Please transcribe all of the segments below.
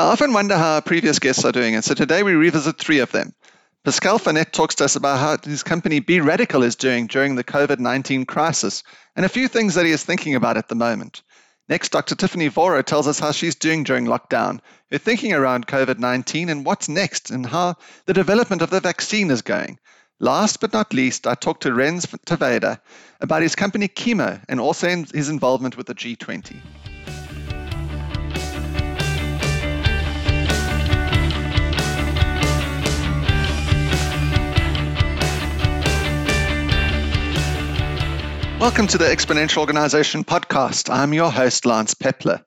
I often wonder how our previous guests are doing, and so today we revisit three of them. Pascal Finette talks to us about how his company BeRadical is doing during the COVID 19 crisis and a few things that he is thinking about at the moment. Next, Dr. Tiffany Vora tells us how she's doing during lockdown, her thinking around COVID 19 and what's next, and how the development of the vaccine is going. Last but not least, I talked to Renz Taveda about his company Kimo and also his involvement with the G20. Welcome to the Exponential Organization podcast. I'm your host, Lance Pepler.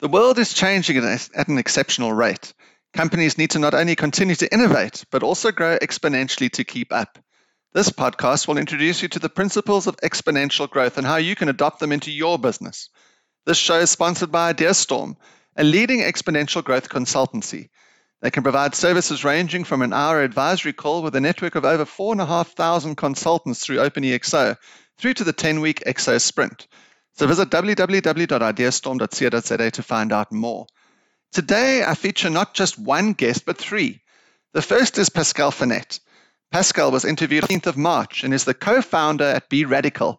The world is changing at an exceptional rate. Companies need to not only continue to innovate, but also grow exponentially to keep up. This podcast will introduce you to the principles of exponential growth and how you can adopt them into your business. This show is sponsored by IdeaStorm, a leading exponential growth consultancy. They can provide services ranging from an hour advisory call with a network of over 4,500 consultants through OpenEXO through to the 10 week EXO sprint. So visit www.ideastorm.co.za to find out more. Today, I feature not just one guest, but three. The first is Pascal Finette. Pascal was interviewed on the 18th of March and is the co founder at BeRadical.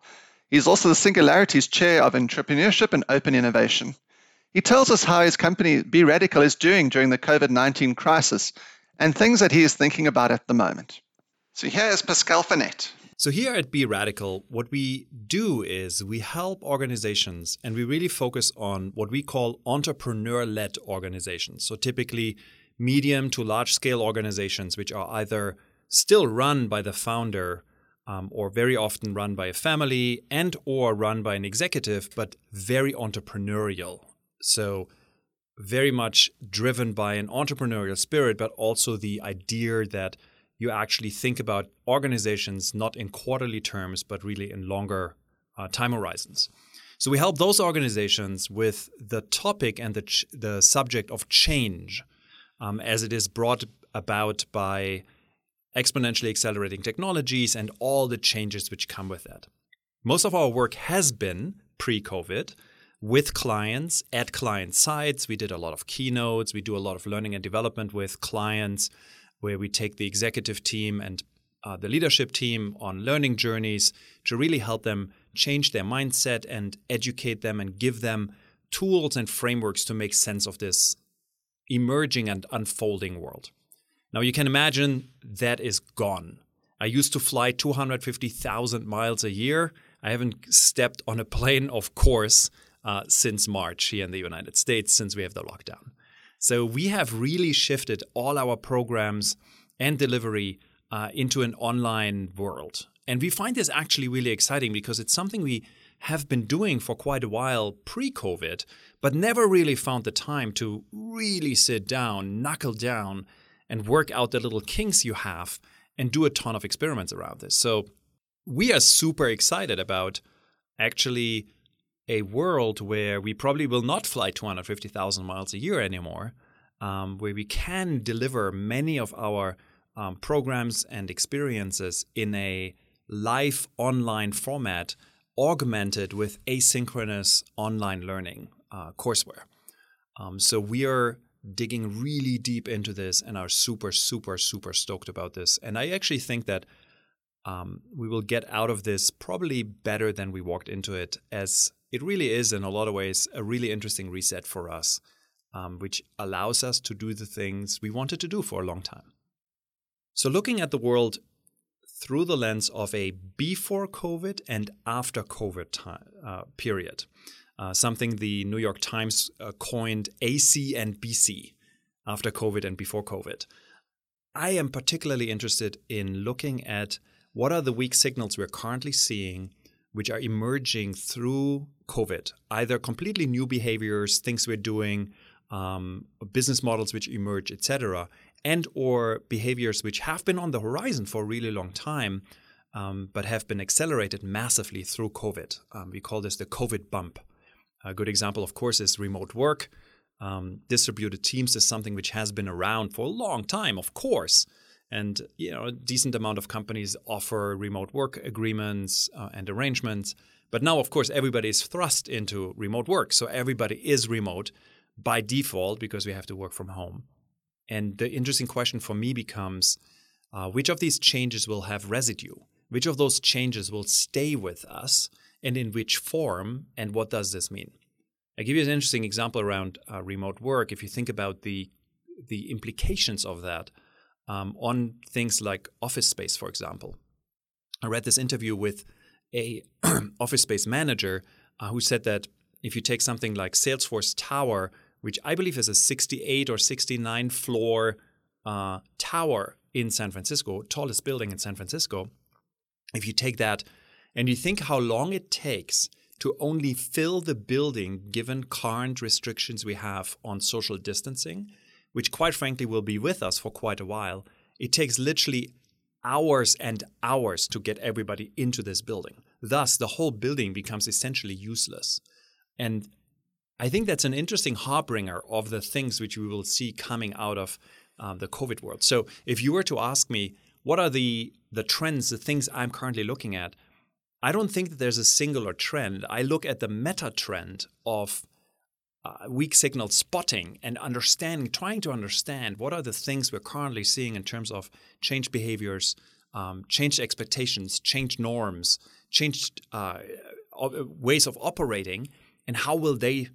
He's also the Singularity's Chair of Entrepreneurship and Open Innovation. He tells us how his company, BeRadical, is doing during the COVID 19 crisis and things that he is thinking about at the moment. So here is Pascal Finette. So, here at Be Radical, what we do is we help organizations and we really focus on what we call entrepreneur led organizations. So, typically, medium to large scale organizations, which are either still run by the founder um, or very often run by a family and or run by an executive but very entrepreneurial so very much driven by an entrepreneurial spirit but also the idea that you actually think about organizations not in quarterly terms, but really in longer uh, time horizons. So we help those organizations with the topic and the, ch- the subject of change um, as it is brought about by exponentially accelerating technologies and all the changes which come with that. Most of our work has been pre COVID with clients at client sites. We did a lot of keynotes, we do a lot of learning and development with clients where we take the executive team and uh, the leadership team on learning journeys to really help them change their mindset and educate them and give them tools and frameworks to make sense of this emerging and unfolding world. Now, you can imagine that is gone. I used to fly 250,000 miles a year. I haven't stepped on a plane, of course, uh, since March here in the United States, since we have the lockdown. So we have really shifted all our programs and delivery uh, into an online world. And we find this actually really exciting because it's something we have been doing for quite a while pre COVID, but never really found the time to really sit down, knuckle down, and work out the little kinks you have and do a ton of experiments around this. So we are super excited about actually a world where we probably will not fly 250,000 miles a year anymore, um, where we can deliver many of our um, programs and experiences in a live online format, augmented with asynchronous online learning uh, courseware. Um, so we are digging really deep into this and are super, super, super stoked about this. And I actually think that um, we will get out of this probably better than we walked into it, as it really is, in a lot of ways, a really interesting reset for us, um, which allows us to do the things we wanted to do for a long time. So, looking at the world through the lens of a before COVID and after COVID time, uh, period, uh, something the New York Times uh, coined AC and BC, after COVID and before COVID. I am particularly interested in looking at what are the weak signals we're currently seeing which are emerging through COVID, either completely new behaviors, things we're doing, um, business models which emerge, etc., and or behaviors which have been on the horizon for a really long time, um, but have been accelerated massively through COVID. Um, we call this the COVID bump. A good example, of course, is remote work. Um, distributed teams is something which has been around for a long time, of course, and you know, a decent amount of companies offer remote work agreements uh, and arrangements. But now, of course, everybody is thrust into remote work, so everybody is remote. by default because we have to work from home. And the interesting question for me becomes uh, which of these changes will have residue? Which of those changes will stay with us and in which form? And what does this mean? I give you an interesting example around uh, remote work. If you think about the the implications of that um, on things like office space, for example, I read this interview with a office space manager uh, who said that if you take something like Salesforce Tower, which I believe is a 68 or 69 floor uh, tower in San Francisco, tallest building in San Francisco, if you take that and you think how long it takes to only fill the building given current restrictions we have on social distancing, which quite frankly will be with us for quite a while, it takes literally hours and hours to get everybody into this building. Thus, the whole building becomes essentially useless. And I think that's an interesting harbinger of the things which we will see coming out of um, the COVID world. So, if you were to ask me, what are the the trends, the things I'm currently looking at? I don't think that there's a singular trend. I look at the meta trend of uh, weak signal spotting and understanding, trying to understand what are the things we're currently seeing in terms of changed behaviors, um, changed expectations, changed norms, changed uh, ways of operating, and how will they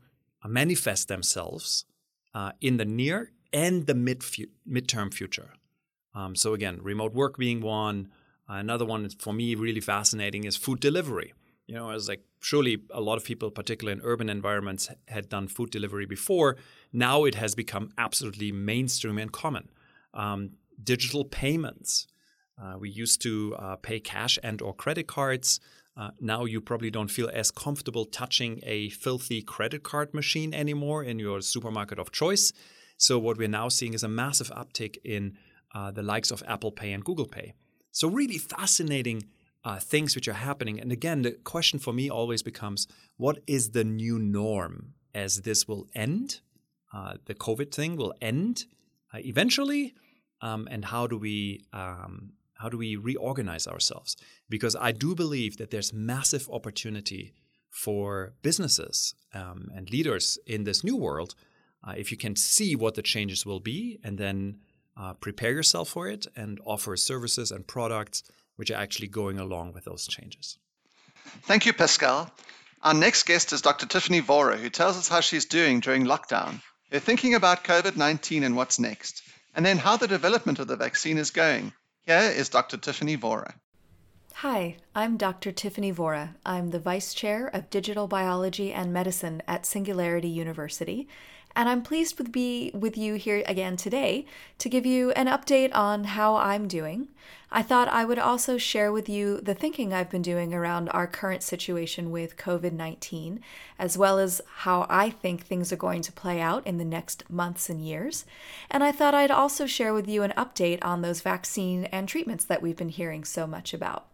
manifest themselves uh, in the near and the mid midterm future. Um, so again, remote work being one. another one for me really fascinating is food delivery. You know, as like surely a lot of people, particularly in urban environments, had done food delivery before. Now it has become absolutely mainstream and common. Um, digital payments. Uh, we used to uh, pay cash and or credit cards. Uh, now you probably don't feel as comfortable touching a filthy credit card machine anymore in your supermarket of choice. So what we're now seeing is a massive uptick in uh, the likes of Apple Pay and Google Pay. So really fascinating uh, things which are happening. And again, the question for me always becomes what is the new norm as this will end? Uh, the COVID thing will end uh, eventually. Um, and how do we um, how do we reorganize ourselves? Because I do believe that there's massive opportunity for businesses um, and leaders in this new world uh, if you can see what the changes will be and then uh, prepare yourself for it and offer services and products which are actually going along with those changes. Thank you, Pascal. Our next guest is Dr. Tiffany Vora, who tells us how she's doing during lockdown, her thinking about COVID 19 and what's next, and then how the development of the vaccine is going. Here is Dr. Tiffany Vora. Hi, I'm Dr. Tiffany Vora. I'm the Vice Chair of Digital Biology and Medicine at Singularity University, and I'm pleased to be with you here again today to give you an update on how I'm doing. I thought I would also share with you the thinking I've been doing around our current situation with COVID 19, as well as how I think things are going to play out in the next months and years. And I thought I'd also share with you an update on those vaccine and treatments that we've been hearing so much about.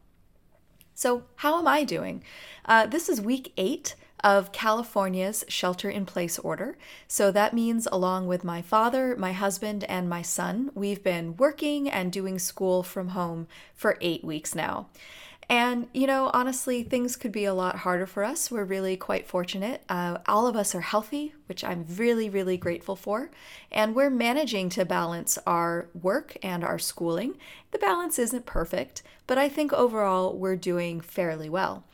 So, how am I doing? Uh, this is week eight of California's shelter in place order. So that means, along with my father, my husband, and my son, we've been working and doing school from home for eight weeks now. And, you know, honestly, things could be a lot harder for us. We're really quite fortunate. Uh, all of us are healthy, which I'm really, really grateful for. And we're managing to balance our work and our schooling. The balance isn't perfect, but I think overall we're doing fairly well.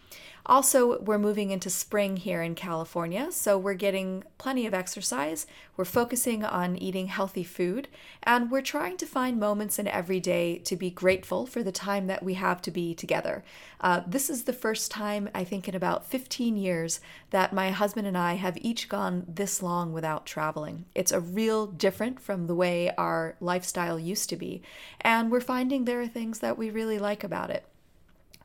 Also, we're moving into spring here in California, so we're getting plenty of exercise. We're focusing on eating healthy food, and we're trying to find moments in every day to be grateful for the time that we have to be together. Uh, this is the first time, I think, in about 15 years that my husband and I have each gone this long without traveling. It's a real different from the way our lifestyle used to be, and we're finding there are things that we really like about it.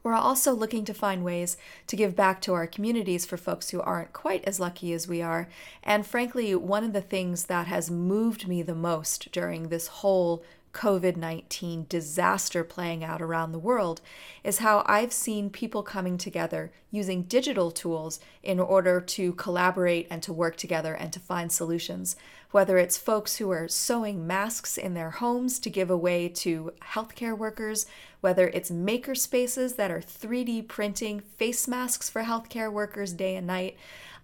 We're also looking to find ways to give back to our communities for folks who aren't quite as lucky as we are. And frankly, one of the things that has moved me the most during this whole COVID 19 disaster playing out around the world is how I've seen people coming together using digital tools in order to collaborate and to work together and to find solutions. Whether it's folks who are sewing masks in their homes to give away to healthcare workers, whether it's maker spaces that are 3D printing face masks for healthcare workers day and night.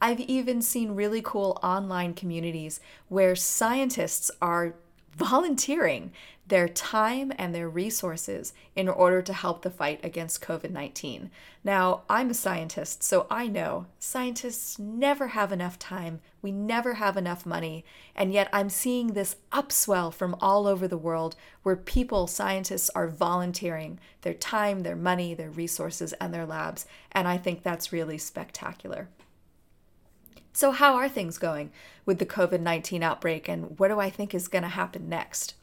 I've even seen really cool online communities where scientists are volunteering their time and their resources in order to help the fight against COVID 19. Now, I'm a scientist, so I know scientists never have enough time, we never have enough money, and yet I'm seeing this upswell from all over the world where people, scientists, are volunteering their time, their money, their resources, and their labs, and I think that's really spectacular. So, how are things going with the COVID 19 outbreak, and what do I think is going to happen next?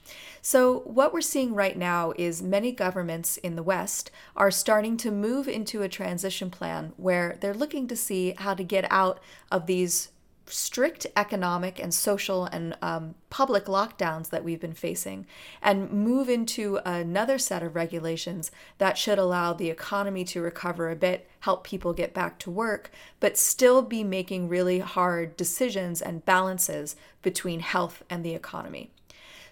So, what we're seeing right now is many governments in the West are starting to move into a transition plan where they're looking to see how to get out of these strict economic and social and um, public lockdowns that we've been facing and move into another set of regulations that should allow the economy to recover a bit, help people get back to work, but still be making really hard decisions and balances between health and the economy.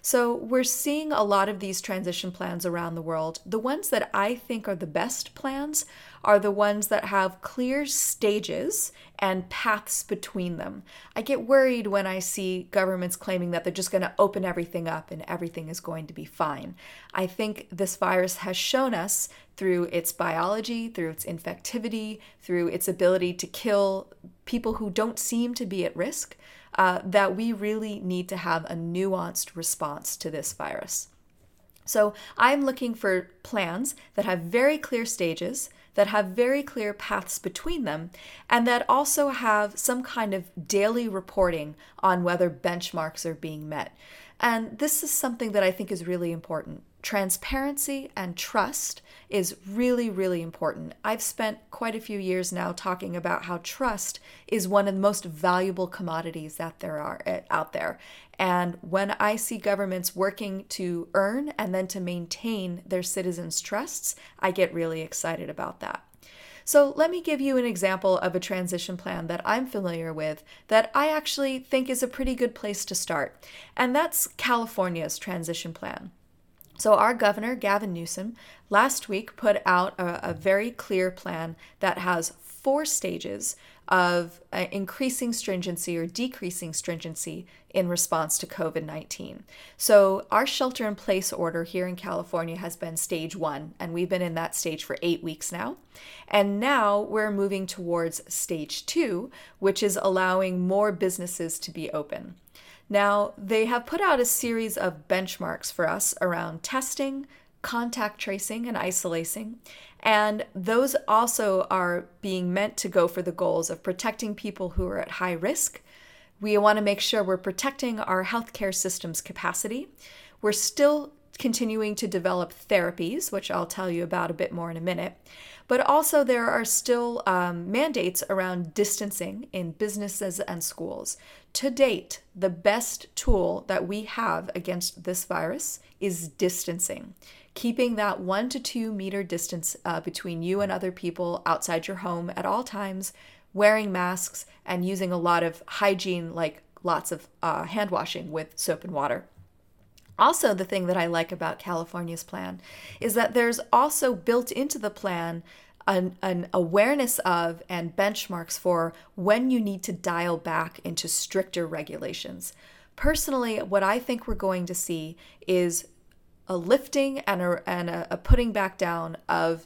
So, we're seeing a lot of these transition plans around the world. The ones that I think are the best plans are the ones that have clear stages and paths between them. I get worried when I see governments claiming that they're just going to open everything up and everything is going to be fine. I think this virus has shown us through its biology, through its infectivity, through its ability to kill people who don't seem to be at risk, uh, that we really need to have a nuanced response to this virus. So I'm looking for plans that have very clear stages, that have very clear paths between them, and that also have some kind of daily reporting on whether benchmarks are being met. And this is something that I think is really important. Transparency and trust is really, really important. I've spent quite a few years now talking about how trust is one of the most valuable commodities that there are eh, out there. And when I see governments working to earn and then to maintain their citizens' trusts, I get really excited about that. So, let me give you an example of a transition plan that I'm familiar with that I actually think is a pretty good place to start, and that's California's transition plan. So, our governor, Gavin Newsom, last week put out a, a very clear plan that has four stages of uh, increasing stringency or decreasing stringency in response to COVID 19. So, our shelter in place order here in California has been stage one, and we've been in that stage for eight weeks now. And now we're moving towards stage two, which is allowing more businesses to be open. Now, they have put out a series of benchmarks for us around testing, contact tracing, and isolating. And those also are being meant to go for the goals of protecting people who are at high risk. We want to make sure we're protecting our healthcare system's capacity. We're still continuing to develop therapies, which I'll tell you about a bit more in a minute. But also, there are still um, mandates around distancing in businesses and schools. To date, the best tool that we have against this virus is distancing, keeping that one to two meter distance uh, between you and other people outside your home at all times, wearing masks, and using a lot of hygiene, like lots of uh, hand washing with soap and water. Also, the thing that I like about California's plan is that there's also built into the plan an, an, awareness of and benchmarks for when you need to dial back into stricter regulations. Personally, what I think we're going to see is a lifting and a, and a, a putting back down of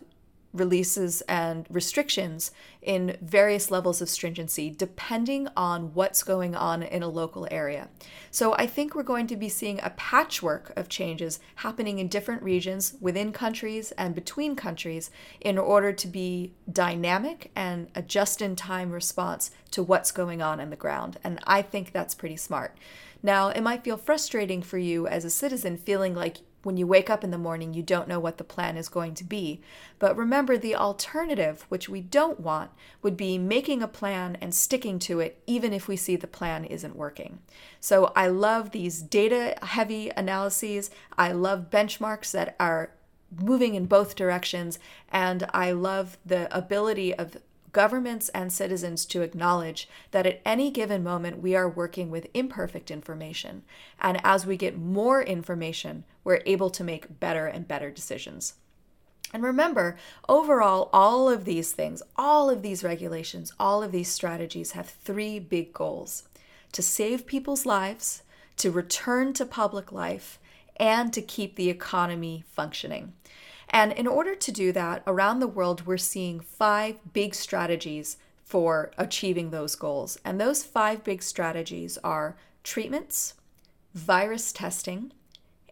releases and restrictions in various levels of stringency depending on what's going on in a local area. So I think we're going to be seeing a patchwork of changes happening in different regions, within countries, and between countries in order to be dynamic and a just in time response to what's going on in the ground. And I think that's pretty smart. Now, it might feel frustrating for you as a citizen feeling like when you wake up in the morning, you don't know what the plan is going to be. But remember, the alternative, which we don't want, would be making a plan and sticking to it, even if we see the plan isn't working. So I love these data heavy analyses. I love benchmarks that are moving in both directions. And I love the ability of governments and citizens to acknowledge that at any given moment we are working with imperfect information. And as we get more information, we're able to make better and better decisions. And remember, overall, all of these things, all of these regulations, all of these strategies have three big goals to save people's lives, to return to public life, and to keep the economy functioning. And in order to do that, around the world, we're seeing five big strategies for achieving those goals. And those five big strategies are treatments, virus testing,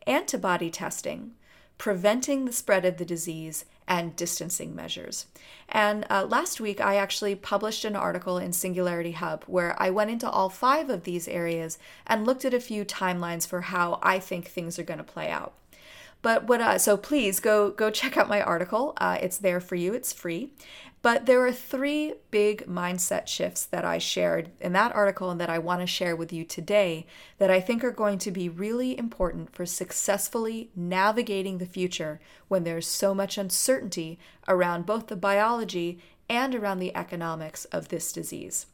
antibody testing, preventing the spread of the disease, and distancing measures. And uh, last week, I actually published an article in Singularity Hub where I went into all five of these areas and looked at a few timelines for how I think things are going to play out. But what? Uh, so please go go check out my article. Uh, it's there for you. It's free. But there are three big mindset shifts that I shared in that article and that I want to share with you today that I think are going to be really important for successfully navigating the future when there's so much uncertainty around both the biology and around the economics of this disease.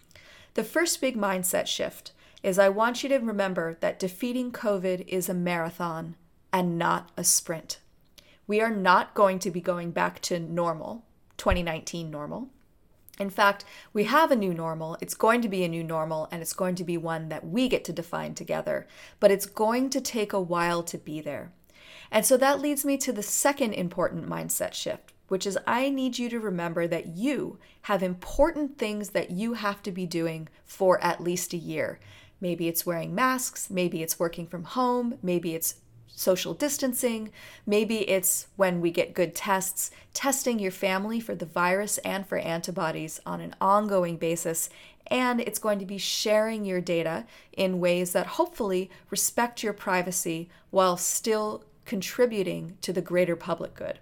The first big mindset shift is I want you to remember that defeating COVID is a marathon and not a sprint. We are not going to be going back to normal, 2019 normal. In fact, we have a new normal. It's going to be a new normal, and it's going to be one that we get to define together. But it's going to take a while to be there. And so that leads me to the second important mindset shift, which is I need you to remember that you have important things that you have to be doing for at least a year. Maybe it's wearing masks, maybe it's working from home, maybe it's social distancing. Maybe it's when we get good tests, testing your family for the virus and for antibodies on an ongoing basis. And it's going to be sharing your data in ways that hopefully respect your privacy while still contributing to the greater public good.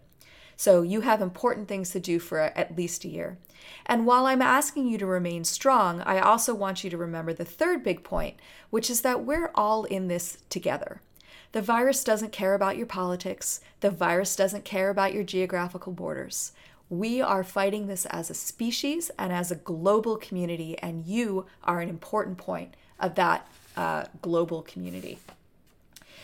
So you have important things to do for at least a year. And while I'm asking you to remain strong, I also want you to remember the third big point, which is that we're all in this together. The virus doesn't care about your politics. The virus doesn't care about your geographical borders. We are fighting this as a species and as a global community, and you are an important point of that uh, global community.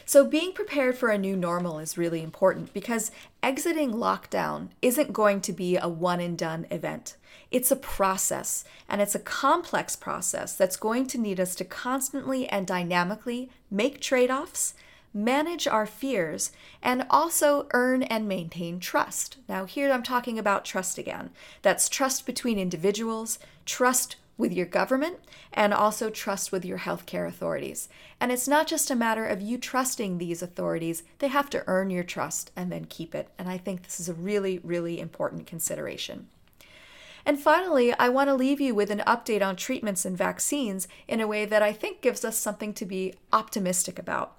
So, being prepared for a new normal is really important because exiting lockdown isn't going to be a one and done event. It's a process, and it's a complex process that's going to need us to constantly and dynamically make trade offs manage our fears, and also earn and maintain trust. Now, here I'm talking about trust again. That's trust between individuals, trust with your government, and also trust with your healthcare authorities. And it's not just a matter of you trusting these authorities, they have to earn your trust and then keep it. And I think this is a really, really important consideration. And finally, I want to leave you with an update on treatments and vaccines in a way that I think gives us something to be optimistic about.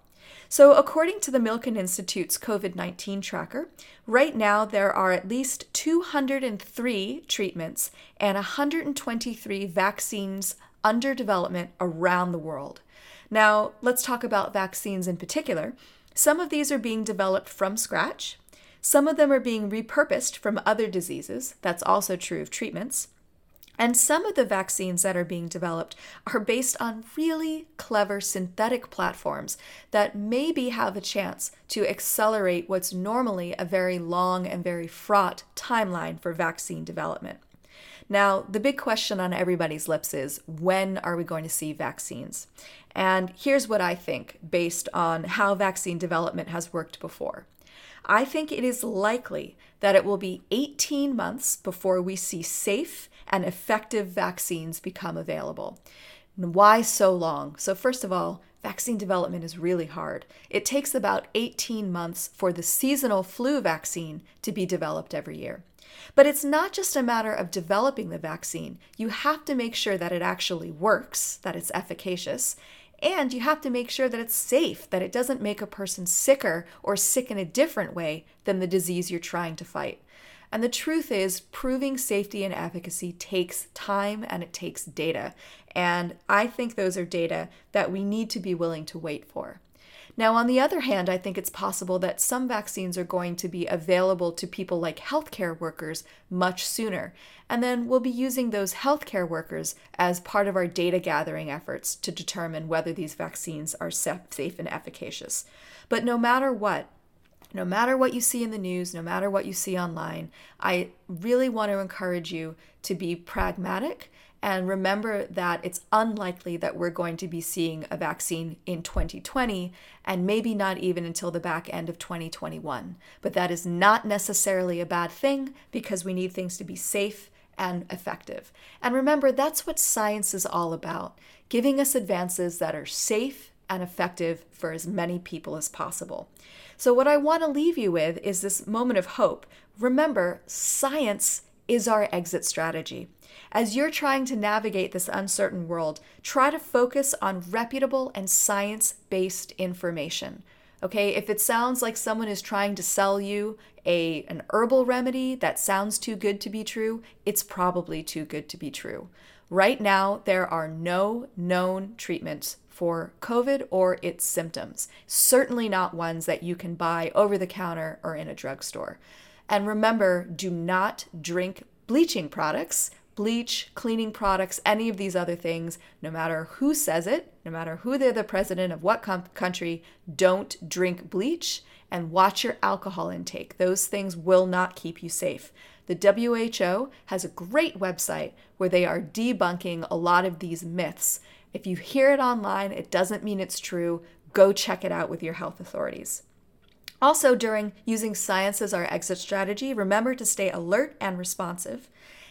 So, according to the Milken Institute's COVID 19 tracker, right now there are at least 203 treatments and 123 vaccines under development around the world. Now, let's talk about vaccines in particular. Some of these are being developed from scratch. Some of them are being repurposed from other diseases. That's also true of treatments. And some of the vaccines that are being developed are based on really clever synthetic platforms that maybe have a chance to accelerate what's normally a very long and very fraught timeline for vaccine development. Now, the big question on everybody's lips is when are we going to see vaccines? And here's what I think based on how vaccine development has worked before. I think it is likely that it will be 18 months before we see safe and effective vaccines become available. why so long? So, first of all, vaccine development is really hard. It takes about 18 months for the seasonal flu vaccine to be developed every year. But it's not just a matter of developing the vaccine, you have to make sure that it actually works, that it's efficacious, And you have to make sure that it's safe, that it doesn't make a person sicker or sick in a different way than the disease you're trying to fight. And the truth is, proving safety and efficacy takes time and it takes data. And I think those are data that we need to be willing to wait for. Now, on the other hand, I think it's possible that some vaccines are going to be available to people like healthcare workers much sooner. And then we'll be using those healthcare workers as part of our data gathering efforts to determine whether these vaccines are safe and efficacious. But no matter what, no matter what you see in the news, no matter what you see online, I really want to encourage you to be pragmatic and remember that it's unlikely that we're going to be seeing a vaccine in 2020 and maybe not even until the back end of 2021. But that is not necessarily a bad thing because we need things to be safe and effective. And remember, that's what science is all about giving us advances that are safe and effective for as many people as possible. So, what I want to leave you with is this moment of hope. Remember, science is our exit strategy. As you're trying to navigate this uncertain world, try to focus on reputable and science based information. Okay, if it sounds like someone is trying to sell you a an herbal remedy that sounds too good to be true, it's probably too good to be true. Right now, there are no known treatments for COVID or its symptoms, certainly not ones that you can buy over the counter or in a drugstore. And remember, do not drink bleaching products, bleach, cleaning products, any of these other things, no matter who says it, no matter who they're the president of what com- country, don't drink bleach and watch your alcohol intake. Those things will not keep you safe. The WHO has a great website where they are debunking a lot of these myths. If you hear it online, it doesn't mean it's true. Go check it out with your health authorities. Also, during using science as our exit strategy, remember to stay alert and responsive.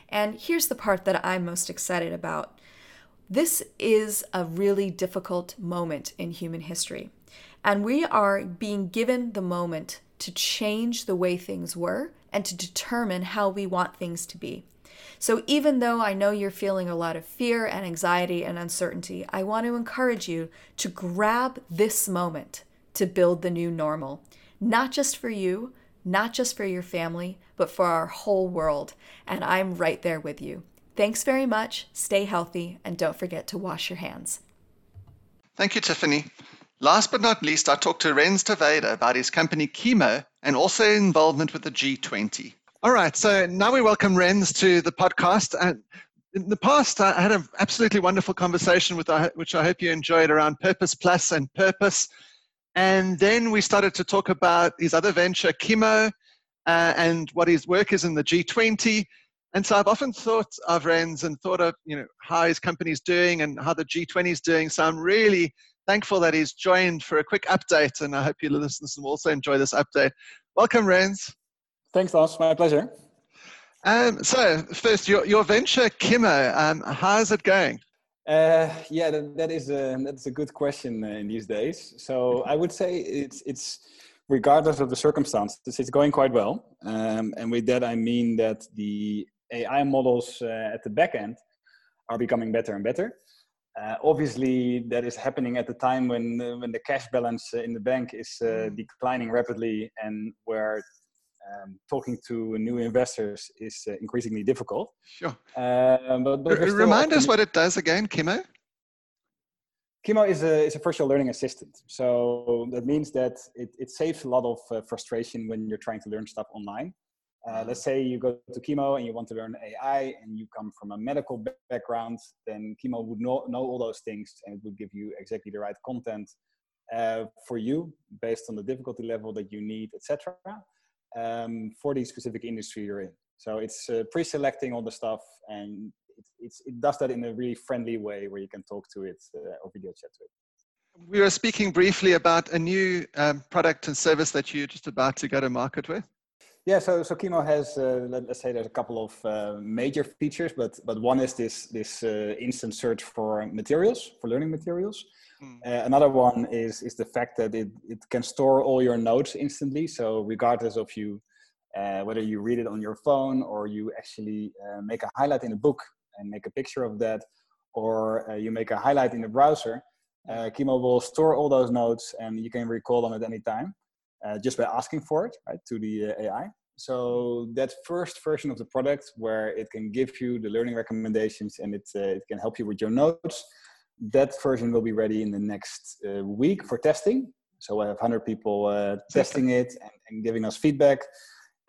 And here's the part that I'm most excited about. This is a really difficult moment in human history. And we are being given the moment to change the way things were and to determine how we want things to be. So, even though I know you're feeling a lot of fear and anxiety and uncertainty, I want to encourage you to grab this moment to build the new normal not just for you, not just for your family, but for our whole world. And I'm right there with you. Thanks very much. Stay healthy and don't forget to wash your hands. Thank you, Tiffany. Last but not least, I talked to Rens ter Weijde about his company Kimo and also involvement with the G20. All right, so now we welcome Rens to the podcast. And in the past, I had an absolutely wonderful conversation with, uh, which I hope you enjoyed around Purpose Plus and purpose and then we started to talk about his other venture, Kimo, uh, and what his work is in the G20. And so I've often thought of Rens and thought of you know how his company's doing and how the G20 is doing. So I'm really thankful that he's joined for a quick update, and I hope you listeners will also enjoy this update. Welcome, Rens. Thanks, Lars. My pleasure. Um, so first, your, your venture, Kimo, um, how's it going? Uh, yeah, that, that is a that's a good question uh, in these days. So I would say it's it's regardless of the circumstances, it's going quite well. Um, and with that, I mean that the AI models uh, at the back end are becoming better and better. Uh, obviously, that is happening at the time when uh, when the cash balance in the bank is uh, mm. declining rapidly, and where um, talking to new investors is uh, increasingly difficult. Sure. Um, but, but remind us what it does again, Kimo. Kimo is a, is a virtual learning assistant. So that means that it, it saves a lot of uh, frustration when you're trying to learn stuff online. Uh, let's say you go to Kimo and you want to learn AI and you come from a medical background, then Kimo would know, know all those things and it would give you exactly the right content uh, for you based on the difficulty level that you need, etc um, for the specific industry you're in. So it's uh, pre-selecting all the stuff, and it, it does that in a really friendly way where you can talk to it uh, or video chat to it. We were speaking briefly about a new um, product and service that you're just about to go to market with. Yeah, so so Kimo has uh, let, us say there's a couple of uh, major features, but but one is this this uh, instant search for materials for learning materials. Mm. Uh, another one is is the fact that it, it can store all your notes instantly. So regardless of you uh, whether you read it on your phone or you actually uh, make a highlight in a book and make a picture of that, or uh, you make a highlight in the browser, Uh, Kimo will store all those notes and you can recall them at any time uh, just by asking for it, right, to the uh, AI. So that first version of the product where it can give you the learning recommendations and it, uh, it can help you with your notes, that version will be ready in the next uh, week for testing. So I have 100 people uh, testing it and, and, giving us feedback.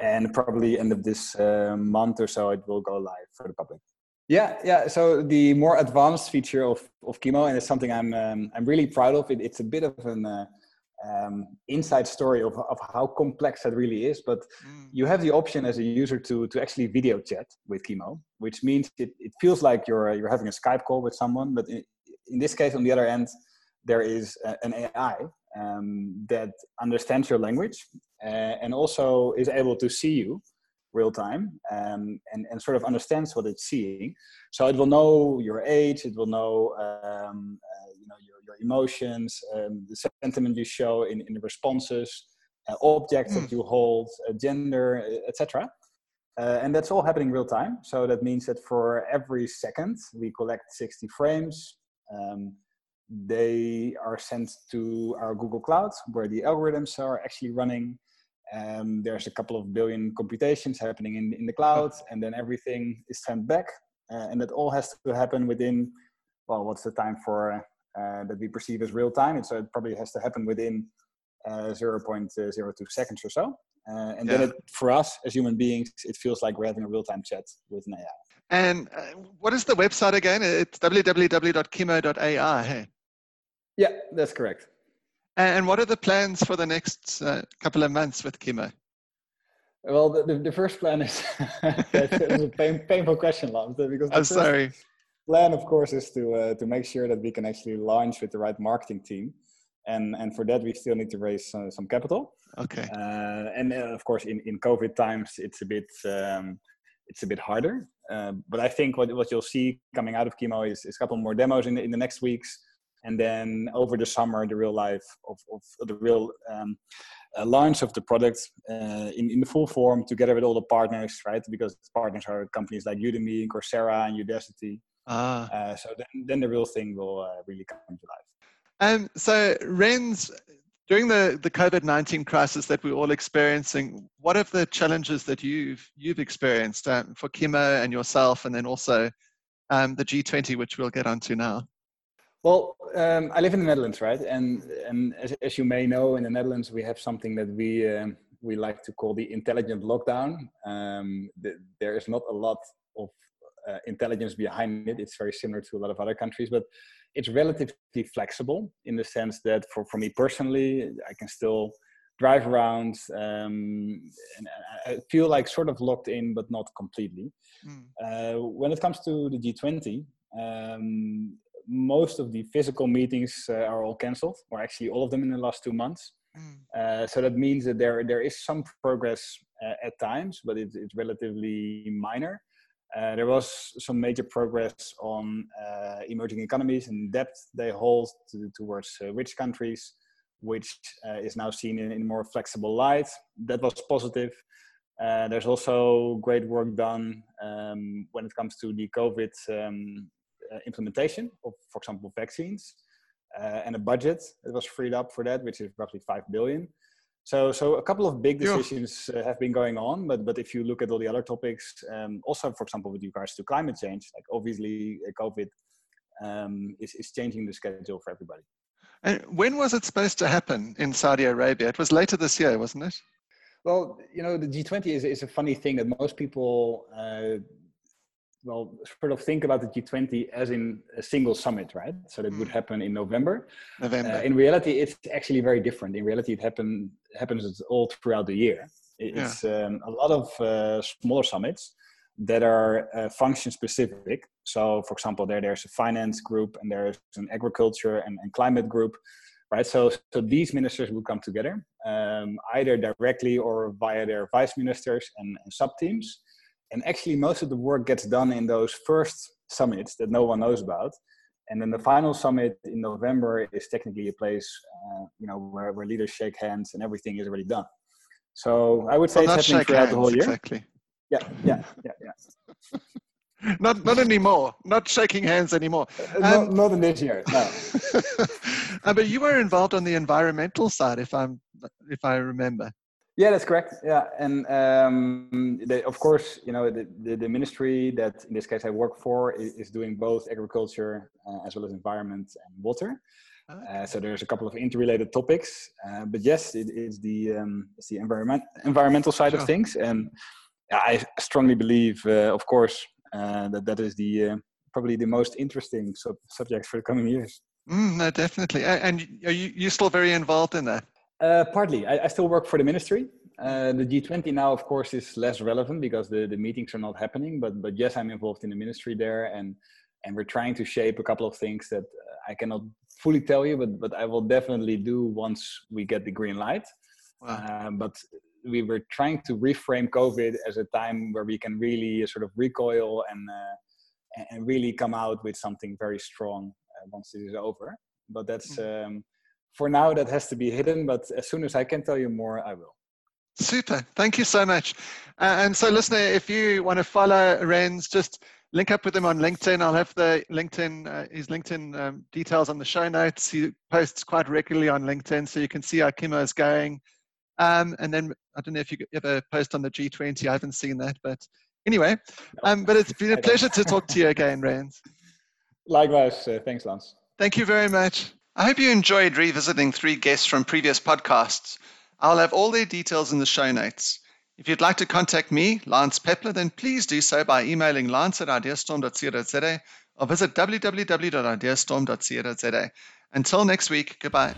And probably end of this uh, month or so, it will go live for the public. Yeah, yeah. So the more advanced feature of, of Kimo, and it's something I'm um, I'm really proud of. It, it's a bit of an uh, um, inside story of, of how complex that really is. But mm. you have the option as a user to to actually video chat with Kimo, which means it, it feels like you're you're having a Skype call with someone. But in, in this case, on the other end, there is a, an AI um, that understands your language uh, and also is able to see you real time um, and, and sort of understands what it's seeing. So it will know your age, it will know um, uh, you know your, your emotions, um, the sentiment you show in, in the responses, uh, objects mm. that hmm. you hold, uh, gender, etc. Uh, and that's all happening real time. So that means that for every second we collect 60 frames. Um, they are sent to our Google Cloud, where the algorithms are actually running. Um, there's a couple of billion computations happening in, in the cloud, and then everything is sent back. Uh, and that all has to happen within, well, what's the time for uh, that we perceive as real time? And so it probably has to happen within uh, 0.02 seconds or so. Uh, and yeah. then it, for us as human beings, it feels like we're having a real time chat with an AI. And uh, what is the website again? It's www.kimo.ai. Hey? Yeah, that's correct. And what are the plans for the next uh, couple of months with Kimo? Well, the, the, first plan is it's a pain, painful question, Lance, because the I'm sorry. plan, of course, is to uh, to make sure that we can actually launch with the right marketing team, and and for that we still need to raise uh, some capital. Okay. Uh, and uh, of course, in in COVID times, it's a bit um, it's a bit harder. Uh, but I think what what you'll see coming out of Kimo is, is a couple more demos in the, in the next weeks and then over the summer the real life of, of the real um, uh, launch of the product uh, in, in the full form together with all the partners right because partners are companies like udemy and coursera and udacity ah. Uh, so then, then the real thing will uh, really come to life um, so Rens during the, the COVID-19 crisis that we're all experiencing, what are the challenges that you've you've experienced um, for Kimo and yourself, and then also um, the G20, which we'll get onto now? Well, um, I live in the Netherlands, right? And and as, as, you may know, in the Netherlands we have something that we um, we like to call the intelligent lockdown. Um, the, there is not a lot of uh, intelligence behind it. It's very similar to a lot of other countries, but it's relatively flexible in the sense that for, for me personally, I can still drive around um, and I feel like sort of locked in, but not completely. Mm. Uh, when it comes to the G20, um, most of the physical meetings uh, are all cancelled, or actually all of them in the last two months. Mm. Uh, so that means that there there is some progress uh, at times, but it, it's relatively minor. Uh, there was some major progress on uh, emerging economies and debt they hold to, towards uh, rich countries, which is now seen in, in more flexible light. That was positive. there's also great work done um, when it comes to the COVID um, uh, implementation of, for example, vaccines, uh, and a budget that was freed up for that, which is roughly five billion. So, so a couple of big decisions uh, have been going on, but but if you look at all the other topics, um, also for example with regards to climate change, like obviously COVID um, is is changing the schedule for everybody. And when was it supposed to happen in Saudi Arabia? It was later this year, wasn't it? Well, you know, the G20 is, is a funny thing that most people uh, well, sort of think about the G20 as in a single summit, right? So that would hmm. happen in November. November. Uh, in reality, it's actually very different. In reality, it happen, happens all throughout the year. It's yeah. um, a lot of uh, smaller summits that are uh, function specific. So, for example, there there's a finance group and there's an agriculture and, and climate group, right? So, so these ministers will come together um, either directly or via their vice ministers and, and sub teams and actually most of the work gets done in those first summits that no one knows about and then the final summit in november is technically a place uh, you know where, where leaders shake hands and everything is already done so i would say well, it's happening throughout hands, the whole year exactly yeah yeah yeah yeah not not anymore. Not shaking hands anymore. Uh, not, um, not in this year. No. uh, but you were involved on the environmental side, if I'm if I remember. Yeah, that's correct. Yeah, and um, they, of course, you know, the, the, the, ministry that in this case I work for is, is doing both agriculture uh, as well as environment and water. Uh, so there's a couple of interrelated topics, uh, but yes, it is the um, it's the environment environmental side sure. of things, and I strongly believe, uh, of course, uh, that that is the uh, probably the most interesting sub- subject for the coming years. Mm, no, definitely. And are you you still very involved in that? Uh, partly. I, I, still work for the ministry. Uh, the G20 now, of course, is less relevant because the, the meetings are not happening. But but yes, I'm involved in the ministry there, and and we're trying to shape a couple of things that uh, I cannot fully tell you, but but I will definitely do once we get the green light. Wow. Um, but we were trying to reframe COVID as a time where we can really sort of recoil and uh, and really come out with something very strong uh, once it is over. But that's mm. um, for now that has to be hidden. But as soon as I can tell you more, I will. Super. Thank you so much. Uh, and so, listener, if you want to follow Rens, just link up with him on LinkedIn. I'll have the LinkedIn, uh, his LinkedIn um, details on the show notes. He posts quite regularly on LinkedIn, so you can see how Kimo is going. Um, and then I don't know if you ever post on the G20. I haven't seen that, but anyway. Um, but it's been a pleasure to talk to you again, Rens. Likewise. Uh, thanks, Lance. Thank you very much. I hope you enjoyed revisiting three guests from previous podcasts. I'll have all their details in the show notes. If you'd like to contact me, Lance Pepler, then please do so by emailing lance at ideastorm.co.za or visit www.ideastorm.co.za. Until next week, goodbye.